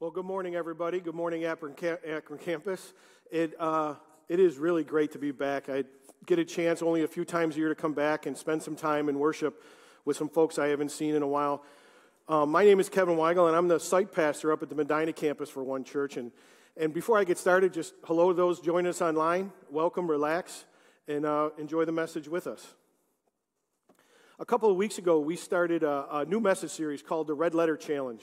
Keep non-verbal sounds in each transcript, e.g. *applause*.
Well, good morning, everybody. Good morning, Akron, Akron campus. It, uh, it is really great to be back. I get a chance only a few times a year to come back and spend some time in worship with some folks I haven't seen in a while. Um, my name is Kevin Weigel, and I'm the site pastor up at the Medina campus for One Church. And, and before I get started, just hello to those joining us online. Welcome, relax, and uh, enjoy the message with us. A couple of weeks ago, we started a, a new message series called the Red Letter Challenge.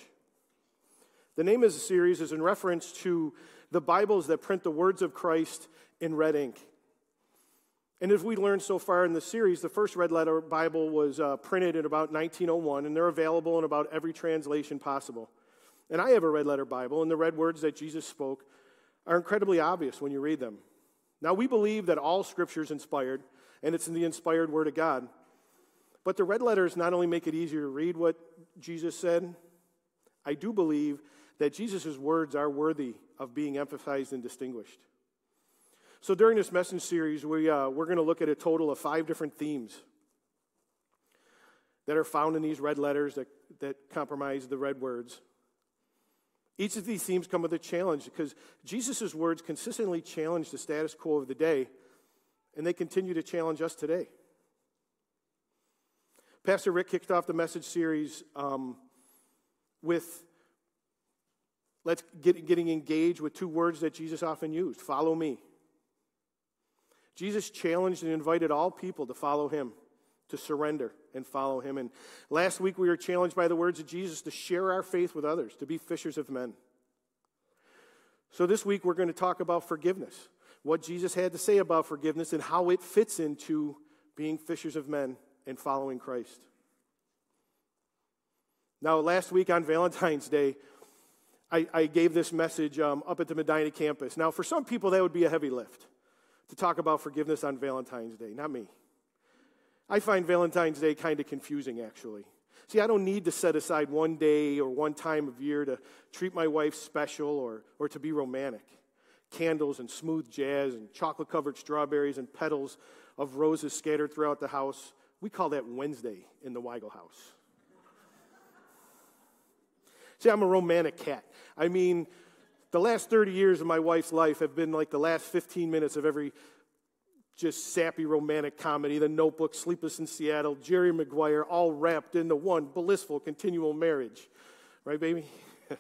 The name of the series is in reference to the Bibles that print the words of Christ in red ink. And as we learned so far in the series, the first red letter Bible was uh, printed in about 1901, and they're available in about every translation possible. And I have a red letter Bible, and the red words that Jesus spoke are incredibly obvious when you read them. Now, we believe that all Scripture is inspired, and it's in the inspired Word of God. But the red letters not only make it easier to read what Jesus said, I do believe that Jesus' words are worthy of being emphasized and distinguished. So during this message series, we, uh, we're going to look at a total of five different themes that are found in these red letters that, that comprise the red words. Each of these themes come with a challenge because Jesus' words consistently challenge the status quo of the day, and they continue to challenge us today. Pastor Rick kicked off the message series um, with Let's get getting engaged with two words that Jesus often used follow me. Jesus challenged and invited all people to follow him, to surrender and follow him. And last week we were challenged by the words of Jesus to share our faith with others, to be fishers of men. So this week we're going to talk about forgiveness, what Jesus had to say about forgiveness, and how it fits into being fishers of men and following Christ. Now, last week on Valentine's Day, I, I gave this message um, up at the Medina campus. Now, for some people, that would be a heavy lift to talk about forgiveness on Valentine's Day, not me. I find Valentine's Day kind of confusing, actually. See, I don't need to set aside one day or one time of year to treat my wife special or, or to be romantic. Candles and smooth jazz and chocolate covered strawberries and petals of roses scattered throughout the house. We call that Wednesday in the Weigel house. See, I'm a romantic cat. I mean, the last 30 years of my wife's life have been like the last 15 minutes of every just sappy romantic comedy The Notebook, Sleepless in Seattle, Jerry Maguire, all wrapped into one blissful continual marriage. Right, baby? *laughs*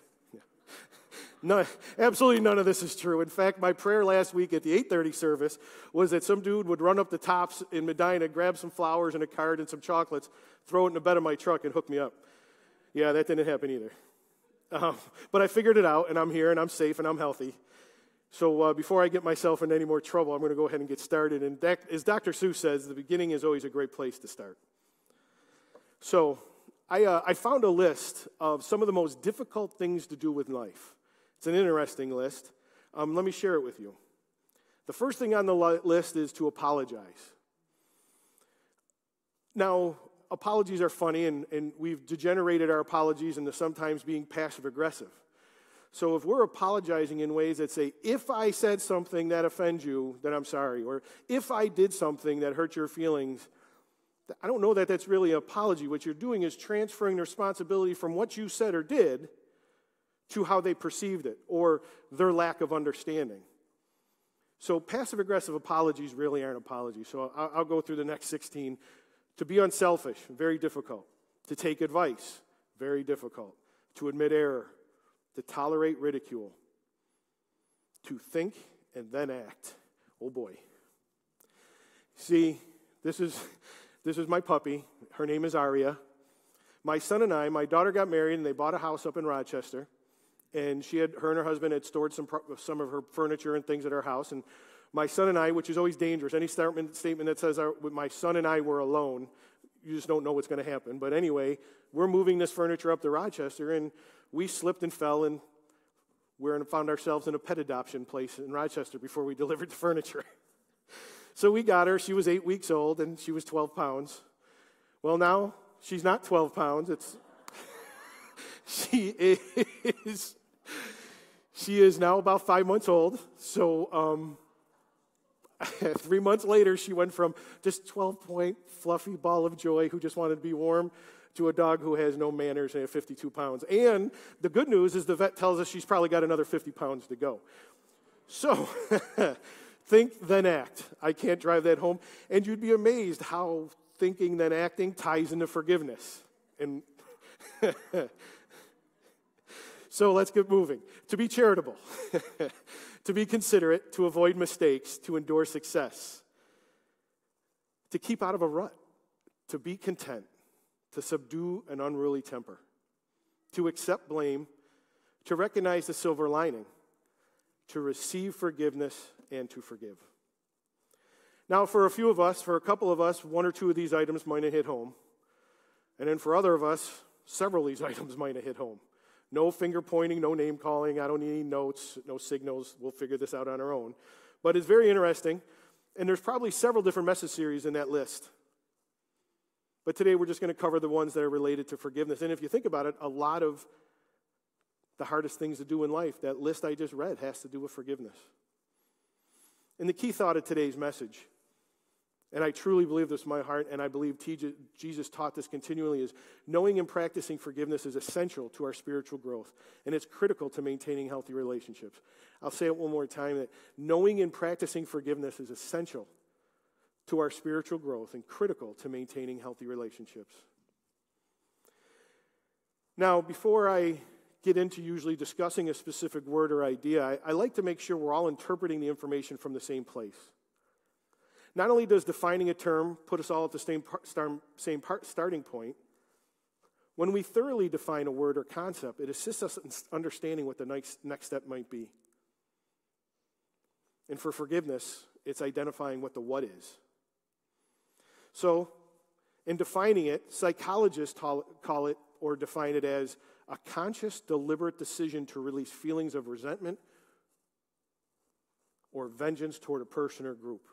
No, absolutely none of this is true. In fact, my prayer last week at the 8:30 service was that some dude would run up the tops in Medina, grab some flowers and a card and some chocolates, throw it in the bed of my truck, and hook me up. Yeah, that didn't happen either. Um, but I figured it out, and I'm here, and I'm safe, and I'm healthy. So uh, before I get myself in any more trouble, I'm going to go ahead and get started. And as Dr. Seuss says, the beginning is always a great place to start. So I, uh, I found a list of some of the most difficult things to do with life. It's an interesting list. Um, let me share it with you. The first thing on the list is to apologize. Now, apologies are funny, and, and we've degenerated our apologies into sometimes being passive aggressive. So if we're apologizing in ways that say, if I said something that offends you, then I'm sorry, or if I did something that hurt your feelings, I don't know that that's really an apology. What you're doing is transferring the responsibility from what you said or did to how they perceived it or their lack of understanding. So passive aggressive apologies really aren't apologies. So I'll, I'll go through the next 16 to be unselfish, very difficult. To take advice, very difficult. To admit error, to tolerate ridicule, to think and then act. Oh boy. See, this is this is my puppy. Her name is Aria. My son and I, my daughter got married and they bought a house up in Rochester. And she had her and her husband had stored some some of her furniture and things at our house and my son and I, which is always dangerous. Any statement, statement that says our, my son and I were alone, you just don't know what's going to happen. But anyway, we're moving this furniture up to Rochester, and we slipped and fell, and we found ourselves in a pet adoption place in Rochester before we *laughs* delivered the furniture. so we got her. She was eight weeks old, and she was 12 pounds. Well, now she's not 12 pounds. It's *laughs* she is she is now about five months old. So um, *laughs* Three months later, she went from just 12 point fluffy ball of joy who just wanted to be warm to a dog who has no manners and 52 pounds. And the good news is the vet tells us she's probably got another 50 pounds to go. So, *laughs* think then act. I can't drive that home. And you'd be amazed how thinking then acting ties into forgiveness. And *laughs* so let's get moving. To be charitable, to be considerate, to avoid mistakes, to endure success, to keep out of a rut, to be content, to subdue an unruly temper, to accept blame, to recognize the silver lining, to receive forgiveness, and to forgive. Now, for a few of us, for a couple of us, one or two of these items might have hit home. And then for other of us, several of these *laughs* items might have hit home. No finger pointing, no name calling. I don't need any notes, no signals. We'll figure this out on our own. But it's very interesting. And there's probably several different message series in that list. But today we're just going to cover the ones that are related to forgiveness. And if you think about it, a lot of the hardest things to do in life, that list I just read, has to do with forgiveness. And the key thought of today's message, and I truly believe this in my heart, and I believe Jesus taught this continually, is knowing and practicing forgiveness is essential to our spiritual growth, and it's critical to maintaining healthy relationships. I'll say it one more time that knowing and practicing forgiveness is essential to our spiritual growth and critical to maintaining healthy relationships. Now, before I get into usually discussing a specific word or idea, I, I, like to make sure we're all interpreting the information from the same place. Not only does defining a term put us all at the same, par, same starting point, when we thoroughly define a word or concept, it assists us in understanding what the next, next step might be. And for forgiveness, it's identifying what the what is. So, in defining it, psychologists call it or define it as a conscious, deliberate decision to release feelings of resentment or vengeance toward a person or group.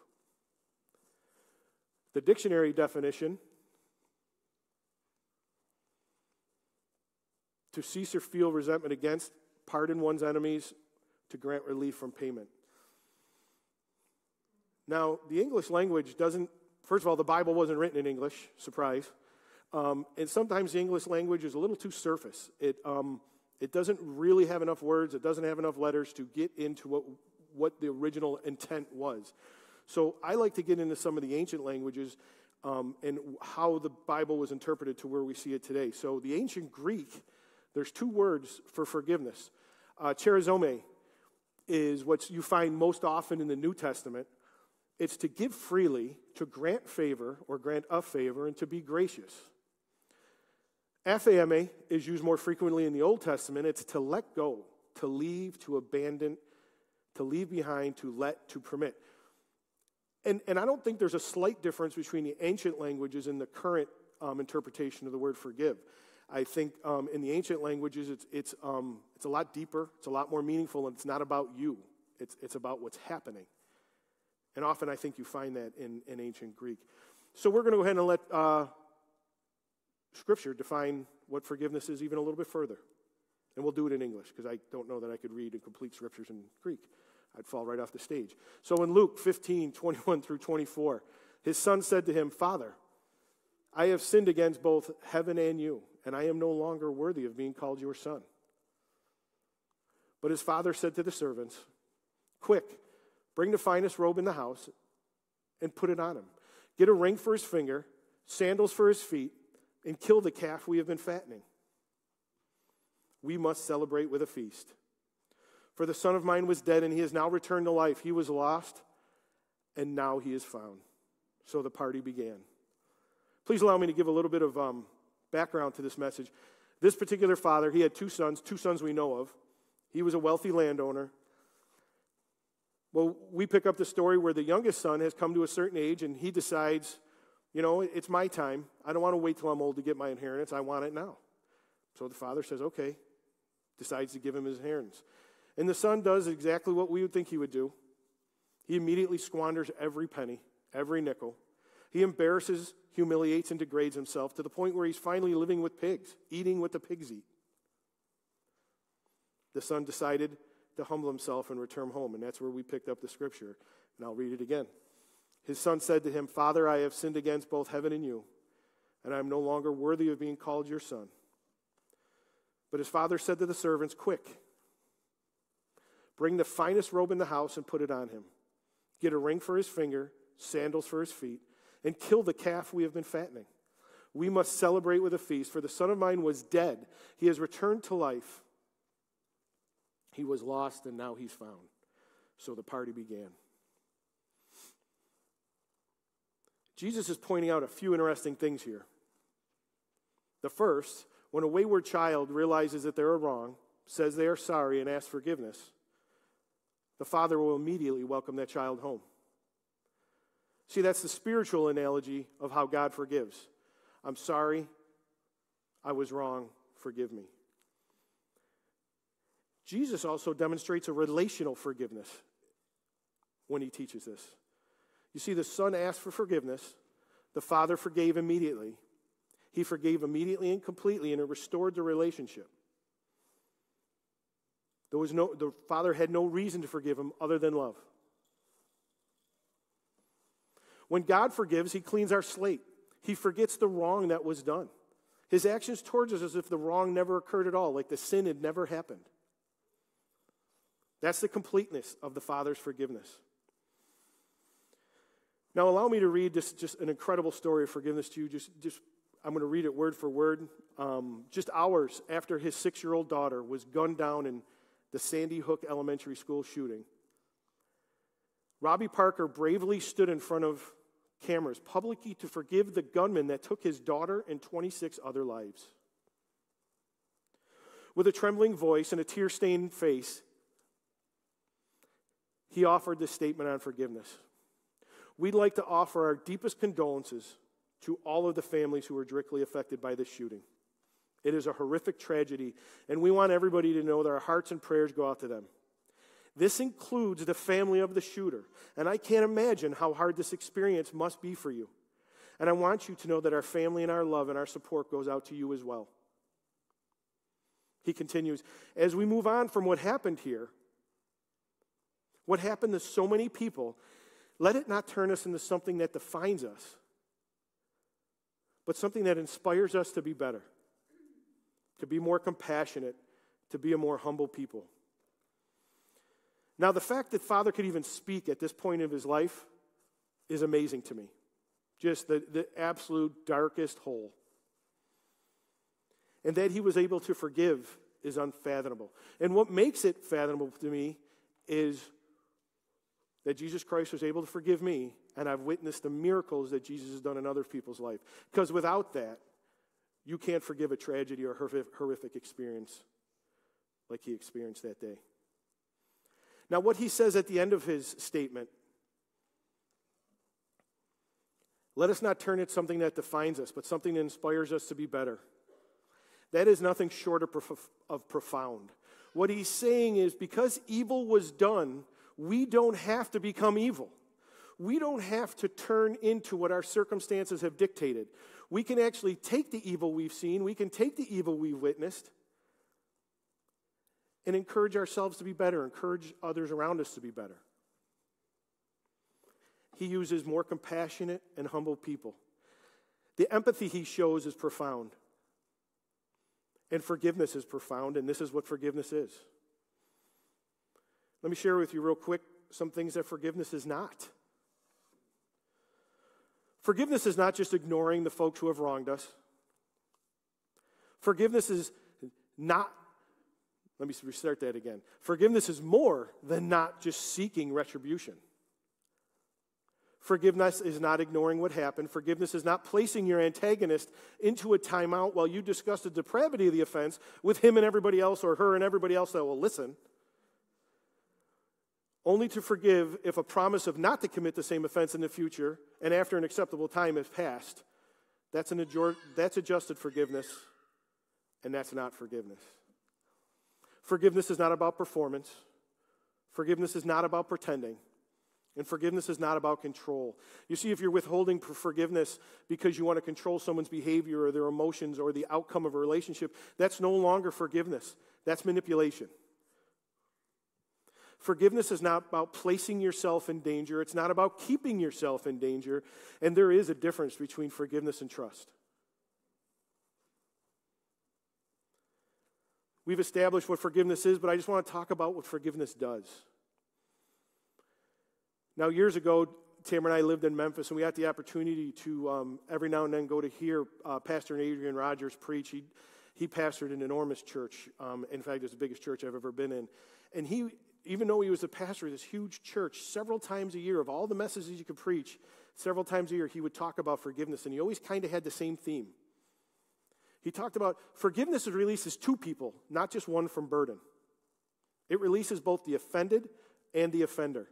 The dictionary definition to cease or feel resentment against, pardon one's enemies, to grant relief from payment. Now, the English language doesn't, first of all, the Bible wasn't written in English, surprise. Um, and sometimes the English language is a little too surface. It, um, it doesn't really have enough words, it doesn't have enough letters to get into what, what the original intent was. So I like to get into some of the ancient languages um, and how the Bible was interpreted to where we see it today. So the ancient Greek, there's two words for forgiveness. Uh, charizomai is what you find most often in the New Testament. It's to give freely, to grant favor or grant a favor, and to be gracious. Aphiemi is used more frequently in the Old Testament. It's to let go, to leave, to abandon, to leave behind, to let, to permit. And, and I don't think there's a slight difference between the ancient languages and the current um, interpretation of the word forgive. I think um, in the ancient languages, it's, it's, um, it's a lot deeper, it's a lot more meaningful, and it's not about you, it's, it's about what's happening. And often I think you find that in, in ancient Greek. So we're going to go ahead and let uh, Scripture define what forgiveness is even a little bit further. And we'll do it in English because I don't know that I could read and complete Scriptures in Greek. I'd fall right off the stage. So in Luke 15, 21 through 24, his son said to him, Father, I have sinned against both heaven and you, and I am no longer worthy of being called your son. But his father said to the servants, Quick, bring the finest robe in the house and put it on him. Get a ring for his finger, sandals for his feet and kill the calf we have been fattening. We must celebrate with a feast. For the son of mine was dead, and he has now returned to life. He was lost, and now he is found. So the party began. Please allow me to give a little bit of um, background to this message. This particular father, he had two sons, two sons we know of. He was a wealthy landowner. Well, we pick up the story where the youngest son has come to a certain age and he decides you know, it's my time. I don't want to wait till I'm old to get my inheritance. I want it now. So the father says, okay, decides to give him his inheritance. And the son does exactly what we would think he would do. He immediately squanders every penny, every nickel. He embarrasses, humiliates, and degrades himself to the point where he's finally living with pigs, eating what the pigs eat. The son decided to humble himself and return home, and that's where we picked up the scripture. And I'll read it again. His son said to him, Father, I have sinned against both heaven and you. and I am no longer worthy of being called your son. But his father said to the servants, Quick, bring the finest robe in the house and put it on him. Get a ring for his finger, sandals for his feet, and kill the calf we have been fattening. We must celebrate with a feast, for the son of mine was dead. He has returned to life. He was lost, and now he's found. So the party began. Jesus is pointing out a few interesting things here. The first, when a wayward child realizes that they are wrong, says they are sorry, and asks forgiveness, the father will immediately welcome that child home. See, that's the spiritual analogy of how God forgives. I'm sorry, I was wrong, forgive me. Jesus also demonstrates a relational forgiveness when he teaches this. You see, the son asked for forgiveness, the father forgave immediately. He forgave immediately and completely, and it restored the relationship. There was no, the father had no reason to forgive him other than love. When God forgives, he cleans our slate. He forgets the wrong that was done. His actions towards us as if the wrong never occurred at all, like the sin had never happened. That's the completeness of the Father's forgiveness. Now, allow me to read just, just an incredible story of forgiveness to you. Just, just I'm going to read it word for word. Um, just hours after his six year old daughter was gunned down in the Sandy Hook Elementary School shooting, Robbie Parker bravely stood in front of cameras publicly to forgive the gunman that took his daughter and 26 other lives. With a trembling voice and a tear stained face, he offered this statement on forgiveness we'd like to offer our deepest condolences to all of the families who were directly affected by this shooting. It is a horrific tragedy, and we want everybody to know that our hearts and prayers go out to them. This includes the family of the shooter, and I can't imagine how hard this experience must be for you. And I want you to know that our family and our love and our support goes out to you as well. He continues, as we move on from what happened here, what happened to so many people let it not turn us into something that defines us, but something that inspires us to be better, to be more compassionate, to be a more humble people. Now, the fact that Father could even speak at this point of his life is amazing to me. Just the, the absolute darkest hole. And that he was able to forgive is unfathomable. And what makes it fathomable to me is that Jesus Christ was able to forgive me, and I've witnessed the miracles that Jesus has done in other people's life. Because without that, you can't forgive a tragedy or horrific experience like he experienced that day. Now, what he says at the end of his statement let us not turn it something that defines us, but something that inspires us to be better. That is nothing short of, prof- of profound. What he's saying is because evil was done, we don't have to become evil. We don't have to turn into what our circumstances have dictated. We can actually take the evil we've seen, we can take the evil we've witnessed, and encourage ourselves to be better, encourage others around us to be better. He uses more compassionate and humble people. The empathy he shows is profound. And forgiveness is profound, and this is what forgiveness is. Let me share with you, real quick, some things that forgiveness is not. Forgiveness is not just ignoring the folks who have wronged us. Forgiveness is not, let me restart that again. Forgiveness is more than not just seeking retribution. Forgiveness is not ignoring what happened. Forgiveness is not placing your antagonist into a timeout while you discuss the depravity of the offense with him and everybody else or her and everybody else that will listen only to forgive if a promise of not to commit the same offense in the future and after an acceptable time has passed. That's, an that's adjusted forgiveness, and that's not forgiveness. Forgiveness is not about performance. Forgiveness is not about pretending. And forgiveness is not about control. You see, if you're withholding forgiveness because you want to control someone's behavior or their emotions or the outcome of a relationship, that's no longer forgiveness. That's manipulation. Forgiveness is not about placing yourself in danger, it's not about keeping yourself in danger. And there is a difference between forgiveness and trust. We've established what forgiveness is, but I just want to talk about what forgiveness does. Now, years ago, Tamara and I lived in Memphis, and we had the opportunity to um, every now and then go to hear uh, Pastor Adrian Rogers preach. He, he pastored an enormous church. Um, in fact, it's the biggest church I've ever been in. And he even though he was a pastor of this huge church, several times a year, of all the messages he could preach, several times a year, he would talk about forgiveness. And he always kind of had the same theme. He talked about forgiveness releases two people, not just one from burden. It releases both the offended and the offender.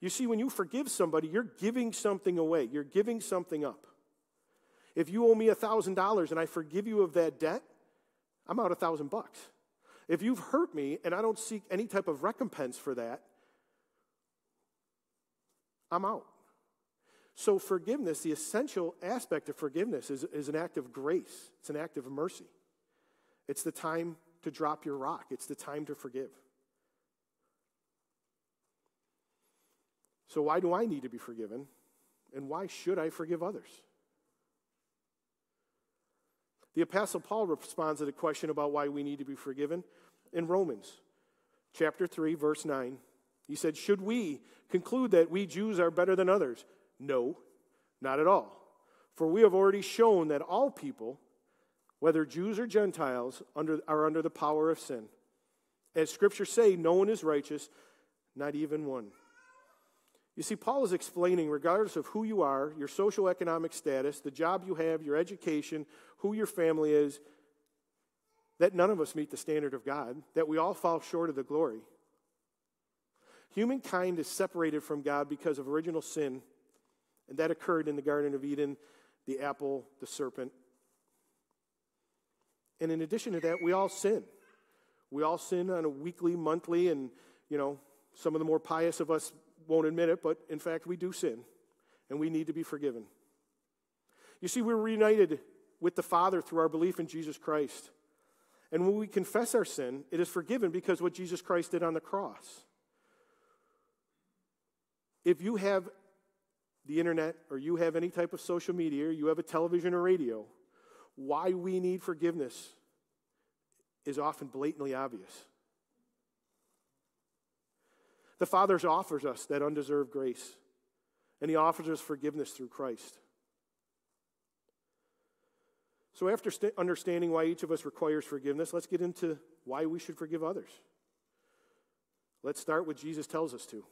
You see, when you forgive somebody, you're giving something away, you're giving something up. If you owe me $1,000 and I forgive you of that debt, I'm out a thousand bucks. If you've hurt me and I don't seek any type of recompense for that, I'm out. So, forgiveness, the essential aspect of forgiveness, is, is an act of grace, it's an act of mercy. It's the time to drop your rock, it's the time to forgive. So, why do I need to be forgiven? And why should I forgive others? The Apostle Paul responds to the question about why we need to be forgiven in Romans chapter 3, verse 9. He said, Should we conclude that we Jews are better than others? No, not at all. For we have already shown that all people, whether Jews or Gentiles, under, are under the power of sin. As scriptures say, no one is righteous, not even one. You see, Paul is explaining, regardless of who you are, your social economic status, the job you have, your education, who your family is, that none of us meet the standard of God, that we all fall short of the glory. Humankind is separated from God because of original sin, and that occurred in the Garden of Eden, the apple, the serpent. And in addition to that, we all sin. We all sin on a weekly, monthly, and, you know, some of the more pious of us won't admit it, but in fact, we do sin, and we need to be forgiven. You see, we're reunited with the Father through our belief in Jesus Christ. And when we confess our sin, it is forgiven because what Jesus Christ did on the cross. If you have the internet or you have any type of social media or you have a television or radio, why we need forgiveness is often blatantly obvious. The Father offers us that undeserved grace, and He offers us forgiveness through Christ. So, after st- understanding why each of us requires forgiveness, let's get into why we should forgive others. Let's start with Jesus tells us to.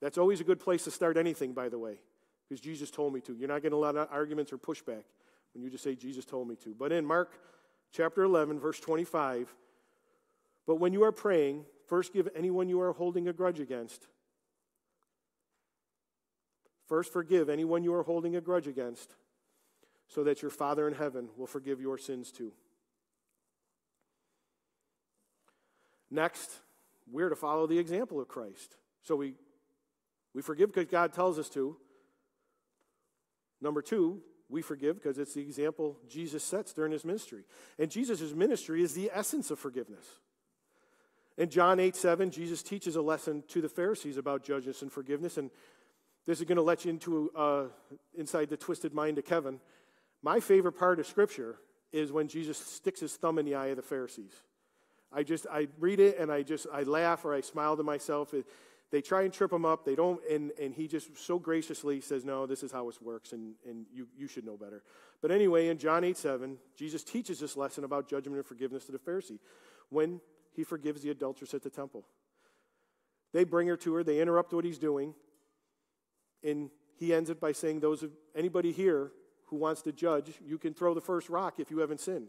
That's always a good place to start anything, by the way, because Jesus told me to. You're not getting a lot of arguments or pushback when you just say, Jesus told me to. But in Mark chapter 11, verse 25, but when you are praying, First, give anyone you are holding a grudge against. First, forgive anyone you are holding a grudge against, so that your Father in heaven will forgive your sins too. Next, we're to follow the example of Christ. So we, we forgive because God tells us to. Number two, we forgive because it's the example Jesus sets during his ministry. And Jesus' ministry is the essence of forgiveness. In John 8 7, Jesus teaches a lesson to the Pharisees about judgment and forgiveness. And this is going to let you into uh, inside the twisted mind of Kevin. My favorite part of Scripture is when Jesus sticks his thumb in the eye of the Pharisees. I just I read it and I just I laugh or I smile to myself. It, they try and trip him up. They don't, and, and he just so graciously says, No, this is how it works, and, and you, you should know better. But anyway, in John 8 7, Jesus teaches this lesson about judgment and forgiveness to the Pharisee. When he forgives the adulteress at the temple. They bring her to her, they interrupt what he's doing, and he ends it by saying, Those of anybody here who wants to judge, you can throw the first rock if you haven't sinned.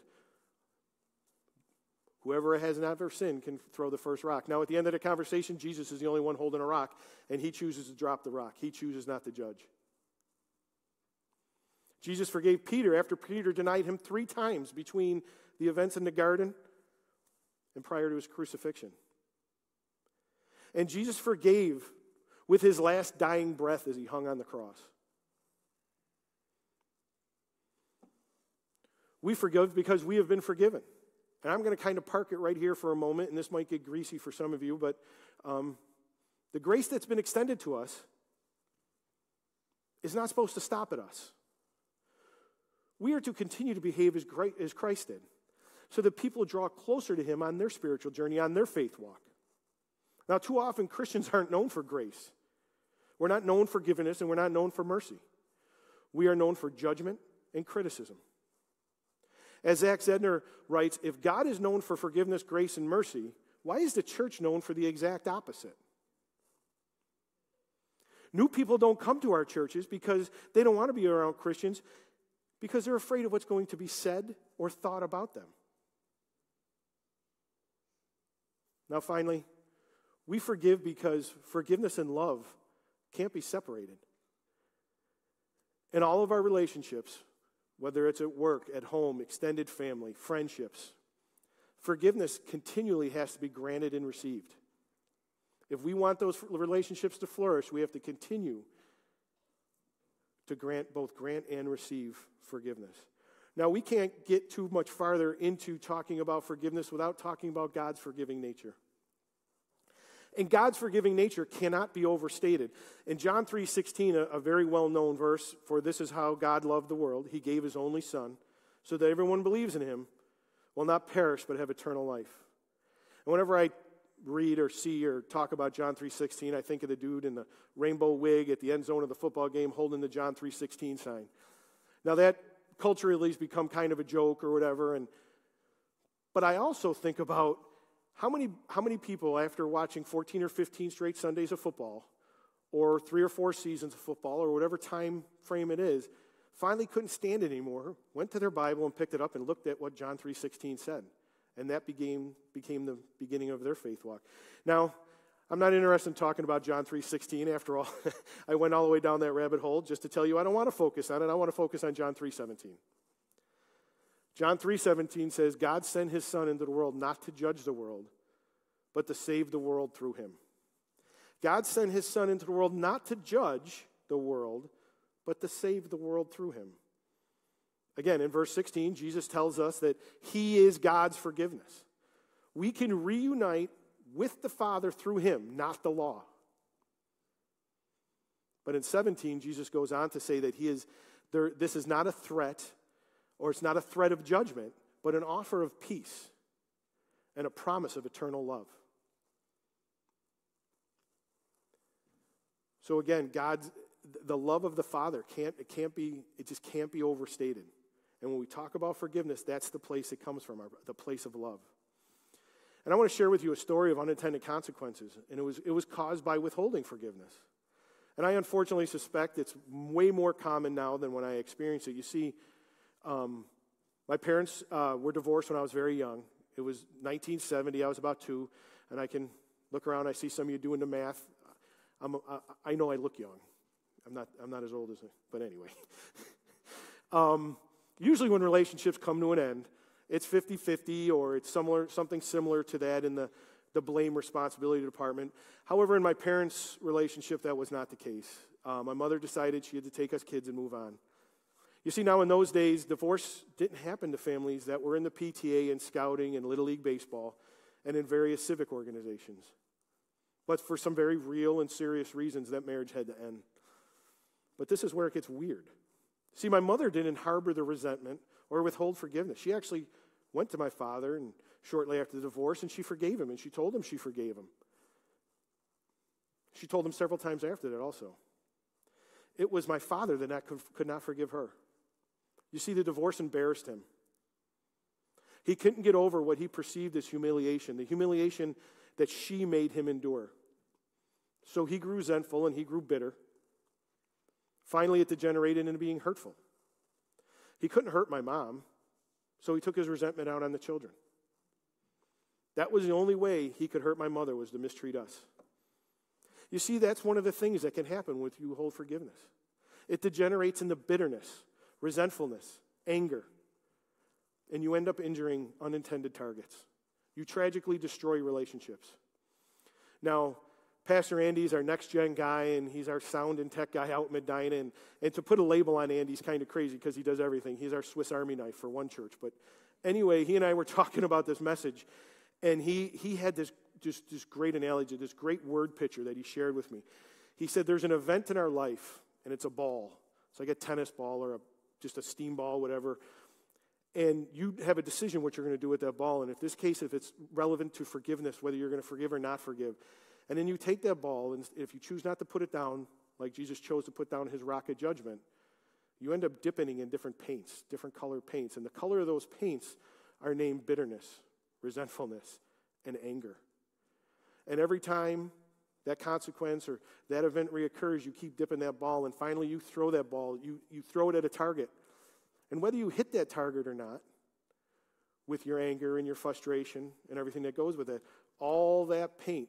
Whoever has never sinned can throw the first rock. Now, at the end of the conversation, Jesus is the only one holding a rock, and he chooses to drop the rock. He chooses not to judge. Jesus forgave Peter after Peter denied him three times between the events in the garden and prior to his crucifixion. And Jesus forgave with his last dying breath as he hung on the cross. We forgive because we have been forgiven. And I'm going to kind of park it right here for a moment, and this might get greasy for some of you, but um, the grace that's been extended to us is not supposed to stop at us. We are to continue to behave as, Christ did. So that people draw closer to Him on their spiritual journey, on their faith walk. Now, too often Christians aren't known for grace. We're not known for forgiveness and we're not known for mercy. We are known for judgment and criticism. As Zach Zehnder writes, if God is known for forgiveness, grace, and mercy, why is the church known for the exact opposite? New people don't come to our churches because they don't want to be around Christians because they're afraid of what's going to be said or thought about them. Now, finally, we forgive because forgiveness and love can't be separated. In all of our relationships, whether it's at work, at home, extended family, friendships, forgiveness continually has to be granted and received. If we want those relationships to flourish, we have to continue to grant both grant and receive forgiveness. Now, we can't get too much farther into talking about forgiveness without talking about God's forgiving nature. And God's forgiving nature cannot be overstated. In John 3:16, a, a very well-known verse, for this is how God loved the world, he gave his only son, so that everyone believes in him will not perish but have eternal life. And whenever I read or see or talk about John 3:16, I think of the dude in the rainbow wig at the end zone of the football game holding the John 3:16 sign. Now that culturally has become kind of a joke or whatever and but I also think about how many, how many people, after watching 14 or 15 straight Sundays of football, or three or four seasons of football, or whatever time frame it is, finally couldn't stand it anymore, went to their Bible and picked it up and looked at what John 3.16 said. And that became, became the beginning of their faith walk. Now, I'm not interested in talking about John 3.16. After all, *laughs* I went all the way down that rabbit hole just to tell you I don't want to focus on it. I want to focus on John 3.17. John 3:17 says God sent his son into the world not to judge the world, but to save the world through him. God sent his son into the world not to judge the world, but to save the world through him. Again, in verse 16, Jesus tells us that he is God's forgiveness. We can reunite with the Father through him, not the law. But in 17, Jesus goes on to say that he is there, this is not a threat or it's not a threat of judgment, but an offer of peace and a promise of eternal love. So again, God's the love of the Father can't it can't be it just can't be overstated. And when we talk about forgiveness, that's the place it comes from, the place of love. And I want to share with you a story of unintended consequences, and it was it was caused by withholding forgiveness. And I unfortunately suspect it's way more common now than when I experienced it. You see, um, my parents uh, were divorced when I was very young. It was 1970. I was about two, and I can look around. I see some of you doing the math. I'm, I know I look young. I'm not, I'm not as old as, I, but anyway. *laughs* um, usually, when relationships come to an end, it's 50 50 or it's similar, something similar to that in the, the blame responsibility department. However, in my parents' relationship, that was not the case. Uh, my mother decided she had to take us kids and move on. You see, now in those days, divorce didn't happen to families that were in the PTA and scouting and Little League Baseball and in various civic organizations. But for some very real and serious reasons, that marriage had to end. But this is where it gets weird. See, my mother didn't harbor the resentment or withhold forgiveness. She actually went to my father and shortly after the divorce and she forgave him and she told him she forgave him. She told him several times after that also. It was my father that could not forgive her. You see, the divorce embarrassed him. He couldn't get over what he perceived as humiliation, the humiliation that she made him endure. So he grew resentful and he grew bitter. Finally, it degenerated into being hurtful. He couldn't hurt my mom, so he took his resentment out on the children. That was the only way he could hurt my mother was to mistreat us. You see, that's one of the things that can happen with you hold forgiveness. It degenerates into bitterness resentfulness, anger, and you end up injuring unintended targets. You tragically destroy relationships. Now, Pastor Andy's our next gen guy, and he's our sound and tech guy out in Medina. And, and to put a label on Andy's kind of crazy because he does everything. He's our Swiss Army knife for one church. But anyway, he and I were *laughs* talking about this message, and he, he had this just this great analogy, this great word picture that he shared with me. He said, There's an event in our life, and it's a ball. It's like a tennis ball or a just a steam ball, whatever. and you have a decision what you're going to do with that ball. And if this case, if it's relevant to forgiveness, whether you're going to forgive or not forgive, and then you take that ball, and if you choose not to put it down, like Jesus chose to put down his rock of judgment, you end up dipping in different paints, different color paints. And the color of those paints are named bitterness, resentfulness, and anger. And every time that consequence or that event reoccurs, you keep dipping that ball, and finally you throw that ball, you, you throw it at a target. And whether you hit that target or not, with your anger and your frustration and everything that goes with it, all that paint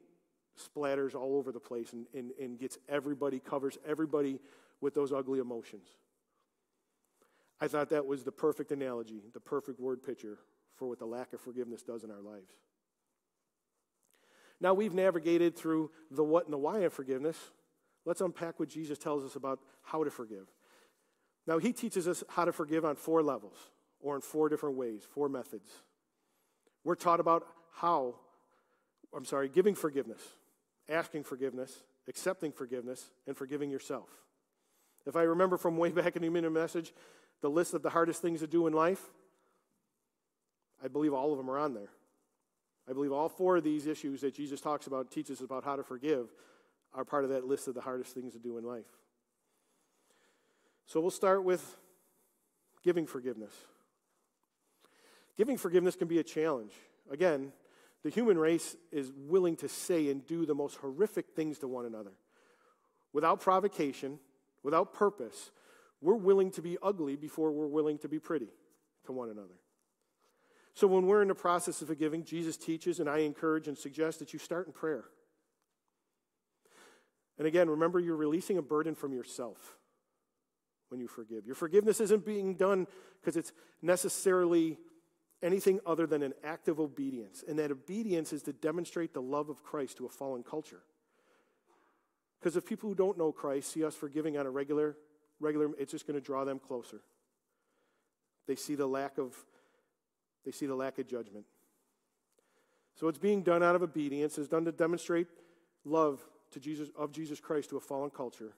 splatters all over the place and, and, and gets everybody, covers everybody with those ugly emotions. I thought that was the perfect analogy, the perfect word picture for what the lack of forgiveness does in our lives. Now we've navigated through the what and the why of forgiveness. Let's unpack what Jesus tells us about how to forgive. Now, he teaches us how to forgive on four levels or in four different ways, four methods. We're taught about how, I'm sorry, giving forgiveness, asking forgiveness, accepting forgiveness, and forgiving yourself. If I remember from way *laughs* back in the minute message, the list of the hardest things to do in life, I believe all of them are on there. I believe all four of these issues that Jesus talks about, teaches us about how to forgive, are part of that list of the hardest things to do in life. So we'll start with giving forgiveness. Giving forgiveness can be a challenge. Again, the human race is willing to say and do the most horrific things to one another. Without provocation, without purpose, we're willing to be ugly before we're willing to be pretty to one another. So when we're in the process of forgiving, Jesus teaches, and I encourage and suggest that you start in prayer. And again, remember you're releasing a burden from yourself when you forgive. Your forgiveness isn't being done because it's necessarily anything other than an act of obedience. And that obedience is to demonstrate the love of Christ to a fallen culture. Because if people who don't know Christ see us forgiving on a regular, regular, it's just going to draw them closer. They see the lack of, they see the lack of judgment. So it's being done out of obedience. It's done to demonstrate love to Jesus, of Jesus Christ to a fallen culture.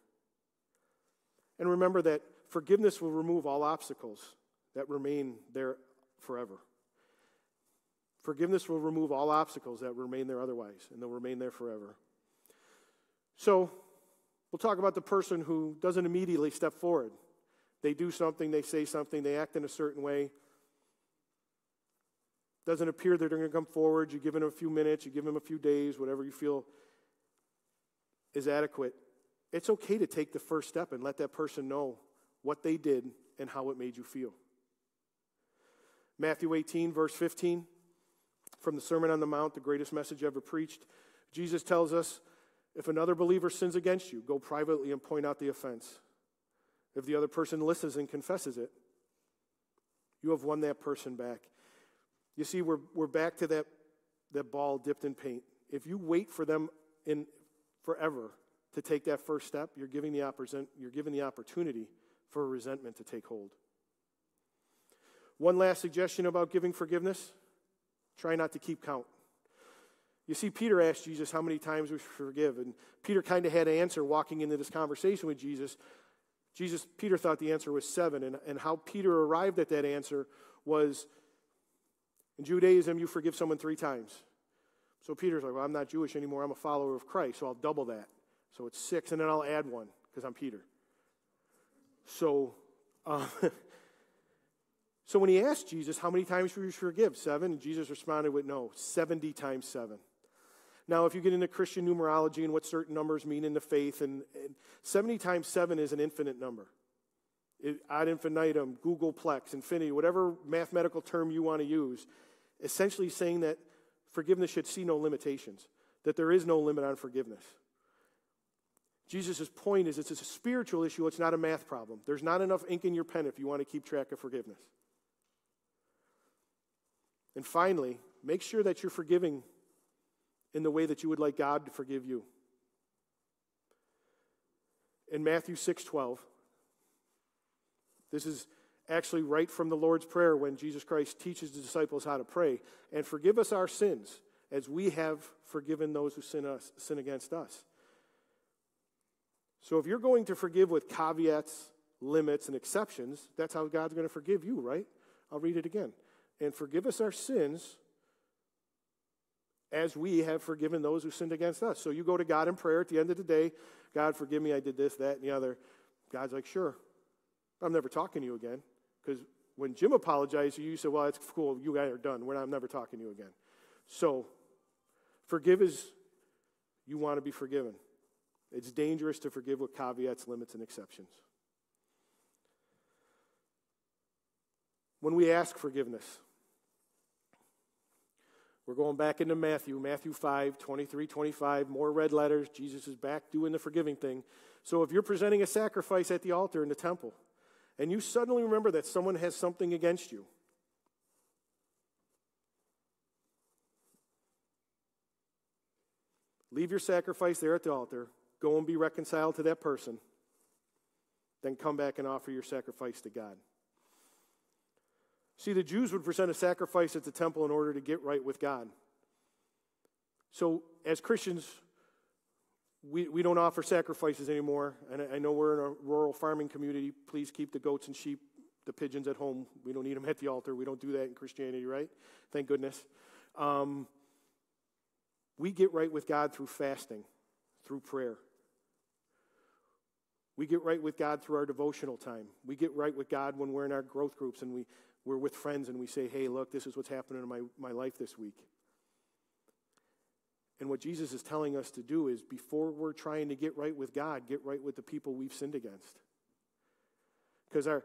And remember that forgiveness will remove all obstacles that remain there forever. Forgiveness will remove all obstacles that remain there otherwise, and they'll remain there forever. So, we'll talk about the person who doesn't immediately step forward. They do something, they say something, they act in a certain way. Doesn't appear that they're going to come forward. You give them a few minutes, you give them a few days, whatever you feel is adequate it's okay to take the first step and let that person know what they did and how it made you feel. Matthew 18, verse 15, from the Sermon on the Mount, the greatest message ever preached, Jesus tells us if another believer sins against you, go privately and point out the offense. If the other person listens and confesses it, you have won that person back. You see, we're, we're back to that, that ball dipped in paint. If you wait for them in forever to take that first step, you're giving the, you're giving the opportunity for resentment to take hold. One last suggestion about giving forgiveness try not to keep count. You see, Peter asked Jesus how many times we forgive, and Peter kind of had an answer walking into this conversation with Jesus. Jesus, Peter thought the answer was seven, and, and how Peter arrived at that answer was in Judaism, you forgive someone three times. So Peter's like, well, I'm not Jewish anymore. I'm a follower of Christ, so I'll double that. So it's six, and then I'll add one because I'm Peter. So, uh, *laughs* so when he asked Jesus, how many times should we forgive? Seven? And Jesus responded with no, 70 times seven. Now, if you get into Christian numerology and what certain numbers mean in the faith, and, and 70 times seven is an infinite number. It, ad infinitum, googolplex, infinity, whatever mathematical term you want to use, essentially saying that forgiveness should see no limitations, that there is no limit on forgiveness. Jesus' point is it's a spiritual issue, it's not a math problem. There's not enough ink in your pen if you want to keep track of forgiveness. And finally, make sure that you're forgiving in the way that you would like God to forgive you. In Matthew 6:12, this is actually right from the Lord's Prayer when Jesus Christ teaches the disciples how to pray. And forgive us our sins as we have forgiven those who sin, us, sin against us. So if you're going to forgive with caveats, limits, and exceptions, that's how God's going to forgive you, right? I'll read it again. And forgive us our sins as we have forgiven those who sinned against us. So you go to God in prayer at the end of the day God, forgive me, I did this, that, and the other. God's like, sure. I'm never talking to you again. Because when Jim apologized to you, you said, well, that's cool. You guys are done. We're not, I'm never talking to you again. So forgive as you want to be forgiven. It's dangerous to forgive with caveats, limits, and exceptions. When we ask forgiveness, we're going back into Matthew, Matthew 5, 23, 25, more red letters. Jesus is back doing the forgiving thing. So if you're presenting a sacrifice at the altar in the temple, and you suddenly remember that someone has something against you, leave your sacrifice there at the altar, go and be reconciled to that person, then come back and offer your sacrifice to God. See, the Jews would present a sacrifice at the temple in order to get right with God. So, as Christians, we, we don't offer sacrifices anymore. And I, I know we're in a rural farming community. Please keep the goats and sheep, the pigeons at home. We don't need them at the altar. We don't do that in Christianity, right? Thank goodness. Um, we get right with God through fasting, through prayer. We get right with God through our devotional time. We get right with God when we're in our growth groups and we, we're with friends and we say, hey, look, this is what's happening in my, my life this week. And what Jesus is telling us to do is before we're trying to get right with God, get right with the people we've sinned against. Because our,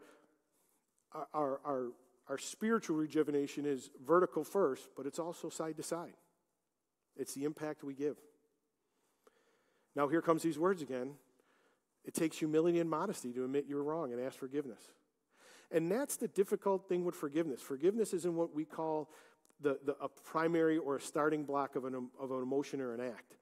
our, our, our spiritual rejuvenation is vertical first, but it's also side to side. It's the impact we give. Now, here comes these words again. It takes humility and modesty to admit you're wrong and ask forgiveness. And that's the difficult thing with forgiveness. Forgiveness isn't what we call the, the, a primary or a starting block of an, of an emotion or an act.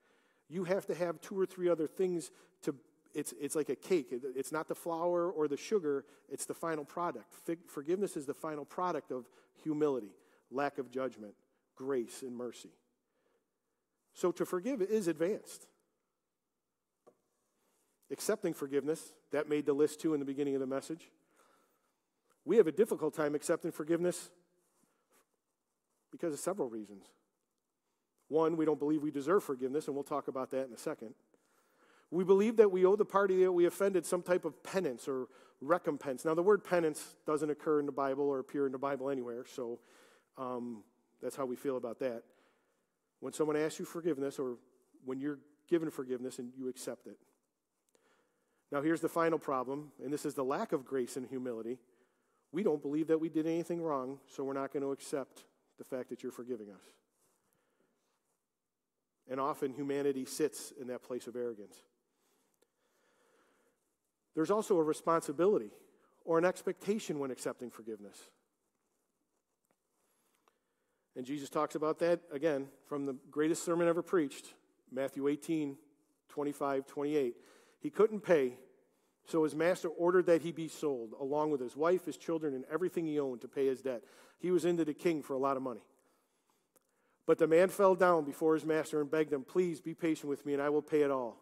You have to have two or three other things to, it's, it's like a cake. It's not the flour or the sugar, it's the final product. Forgiveness is the final product of humility, lack of judgment, grace, and mercy. So to forgive is advanced. Accepting forgiveness, that made the list too in the beginning of the message. We have a difficult time accepting forgiveness because of several reasons. One, we don't believe we deserve forgiveness, and we'll talk about that in a second. We believe that we owe the party that we offended some type of penance or recompense. Now, the word penance doesn't occur in the Bible or appear in the Bible anywhere, so um, that's how we feel about that. When someone asks you forgiveness, or when you're given forgiveness and you accept it. Now, here's the final problem, and this is the lack of grace and humility. We don't believe that we did anything wrong, so we're not going to accept the fact that you're forgiving us. And often humanity sits in that place of arrogance. There's also a responsibility or an expectation when accepting forgiveness. And Jesus talks about that again from the greatest sermon ever preached, Matthew 18, 25, 28. He couldn't pay, so his master ordered that he be sold, along with his wife, his children, and everything he owned to pay his debt. He was into the king for a lot of money. But the man fell down before his master and begged him, Please be patient with me, and I will pay it all.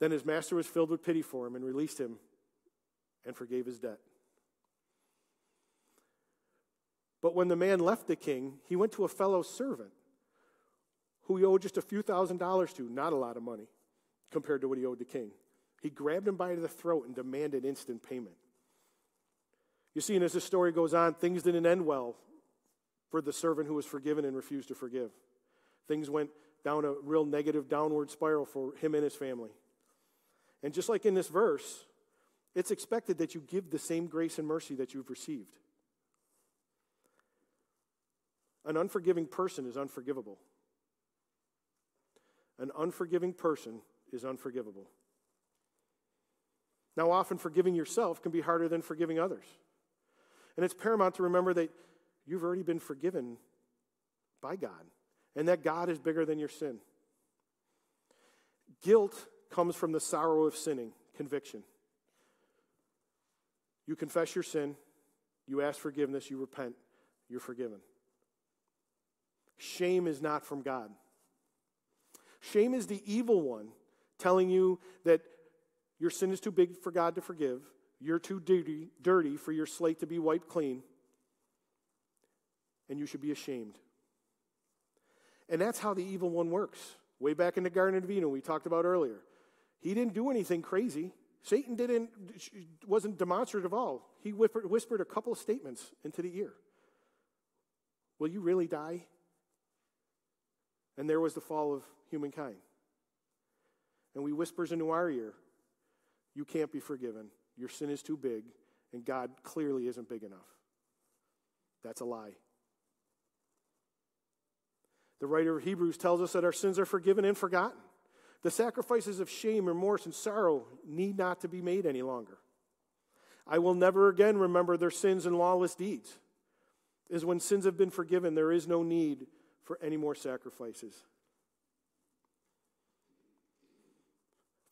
Then his master was filled with pity for him and released him and forgave his debt. But when the man left the king, he went to a fellow servant who he owed just a few thousand dollars to, not a lot of money compared to what he owed the king. He grabbed him by the throat and demanded instant payment. You see, and as the story goes on, things didn't end well for the servant who was forgiven and refused to forgive. Things went down a real negative downward spiral for him and his family. And just like in this verse, it's expected that you give the same grace and mercy that you've received. An unforgiving person is unforgivable. An unforgiving person is unforgivable. Now, often forgiving yourself can be harder than forgiving others. And it's paramount to remember that you've already been forgiven by God and that God is bigger than your sin. Guilt comes from the sorrow of sinning, conviction. You confess your sin, you ask forgiveness, you repent, you're forgiven. Shame is not from God. Shame is the evil one telling you that your sin is too big for God to forgive. You're too dirty, dirty for your slate to be wiped clean. and you should be ashamed. And that's how the evil one works. Way back in the Garden of Eden, we talked about earlier. He didn't do anything crazy. Satan didn't, wasn't demonstrative at all. He whispered, whispered a couple of statements into the ear. Will you really die? And there was the fall of humankind. And he whispers into our ear, You can't be forgiven. Your sin is too big, and God clearly isn't big enough. That's a lie. The writer of Hebrews tells us that our sins are forgiven and forgotten. The sacrifices of shame, remorse, and sorrow need not to be made any longer. I will never again remember their sins and lawless deeds. Is when sins have been forgiven, there is no need for any more sacrifices.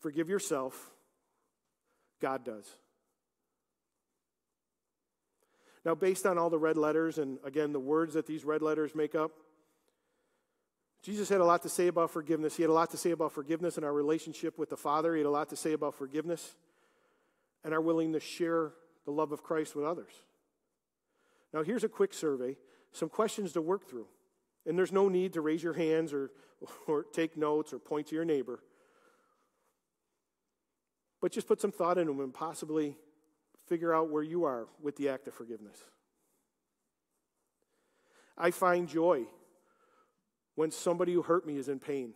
Forgive yourself. God does. Now, based on all the red letters and again the words that these red letters make up, Jesus had a lot to say about forgiveness. He had a lot to say about forgiveness and our relationship with the Father. He had a lot to say about forgiveness and our willingness to share the love of Christ with others. Now, here's a quick survey, some questions to work through. And there's no need to raise your hands or, *laughs* or take notes or point to your neighbor. But just put some thought into them and possibly figure out where you are with the act of forgiveness. I find joy when somebody who hurt me is in pain.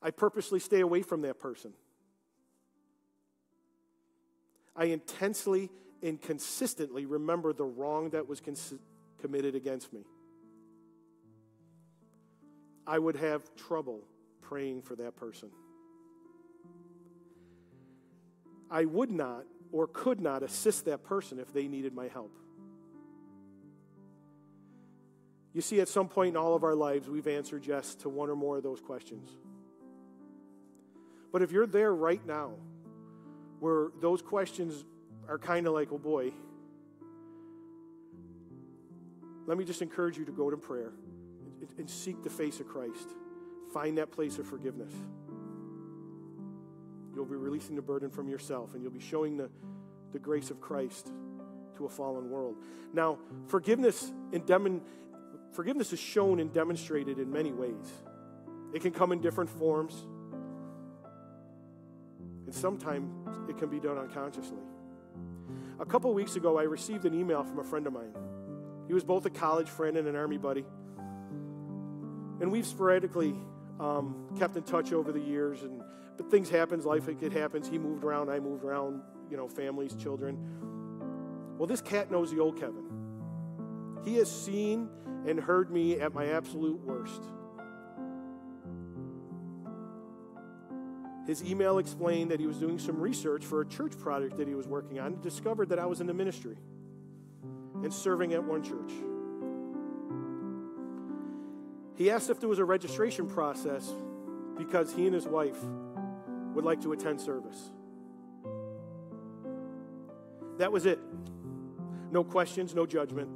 I purposely stay away from that person. I intensely and consistently remember the wrong that was cons- committed against me. I would have trouble praying for that person. I would not or could not assist that person if they needed my help. You see, at some point in all of our lives, we've answered yes to one or more of those questions. But if you're there right now, where those questions are kind of like, oh boy, let me just encourage you to go to prayer and seek the face of Christ. Find that place of forgiveness. You'll be releasing the burden from yourself and you'll be showing the, the grace of Christ to a fallen world. Now, forgiveness in, demon, Forgiveness is shown and demonstrated in many ways. It can come in different forms, and sometimes it can be done unconsciously. A couple weeks ago, I received an email from a friend of mine. He was both a college friend and an army buddy. And we've sporadically um, kept in touch over the years, and but things happen, life it happens. He moved around, I moved around, you know, families, children. Well, this cat knows the old Kevin. He has seen and heard me at my absolute worst. His email explained that he was doing some research for a church project that he was working on and discovered that I was in the ministry and serving at one church. He asked if there was a registration process because he and his wife would like to attend service. That was it. No questions, no judgment.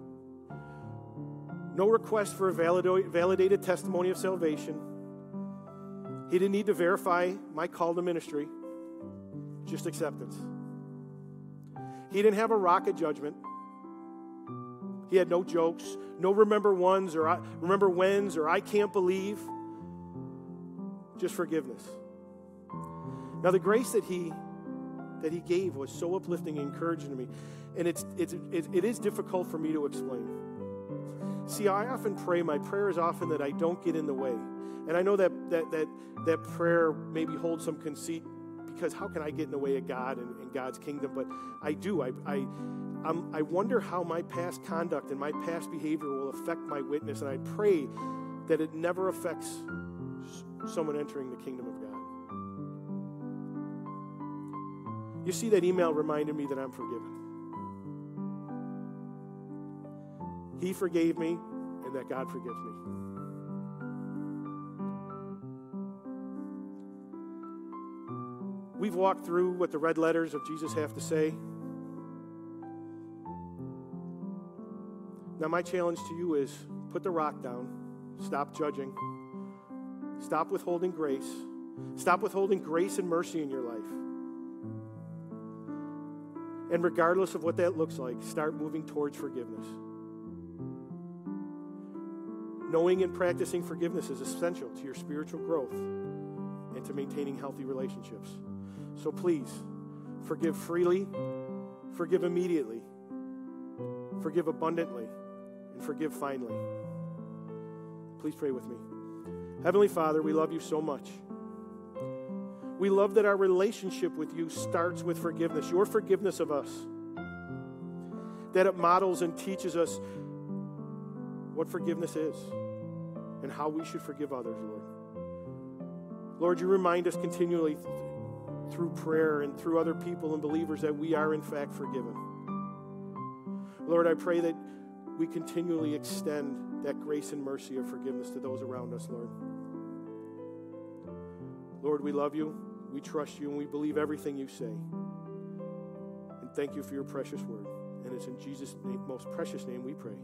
No request for a validated testimony of salvation. He didn't need to verify my call to ministry, just acceptance. He didn't have a rocket judgment. He had no jokes, no remember ones or I, remember whens or I can't believe. Just forgiveness. Now the grace that he that he gave was so uplifting and encouraging to me, and it's, it's it, it is difficult for me to explain. See, I often pray, my prayer is often that I don't get in the way. And I know that that that that prayer maybe holds some conceit because how can I get in the way of God and, and God's kingdom? But I do. I I I'm, I wonder how my past conduct and my past behavior will affect my witness, and I pray that it never affects someone entering the kingdom of God. You see, that email reminded me that I'm forgiven. He forgave me, and that God forgives me. We've walked through what the red letters of Jesus have to say. Now, my challenge to you is put the rock down, stop judging, stop withholding grace, stop withholding grace and mercy in your life. And regardless of what that looks like, start moving towards forgiveness. Knowing and practicing forgiveness is essential to your spiritual growth and to maintaining healthy relationships. So please, forgive freely, forgive immediately, forgive abundantly, and forgive finally. Please pray with me. Heavenly Father, we love you so much. We love that our relationship with you starts with forgiveness, your forgiveness of us. That it models and teaches us what forgiveness is and how we should forgive others, Lord. Lord, you remind us continually through prayer and through other people and believers that we are, in fact, forgiven. Lord, I pray that we continually extend that grace and mercy of forgiveness to those around us, Lord. Lord, we love you, we trust you, and we believe everything you say. And thank you for your precious word. And it's in Jesus' name, most precious name we pray.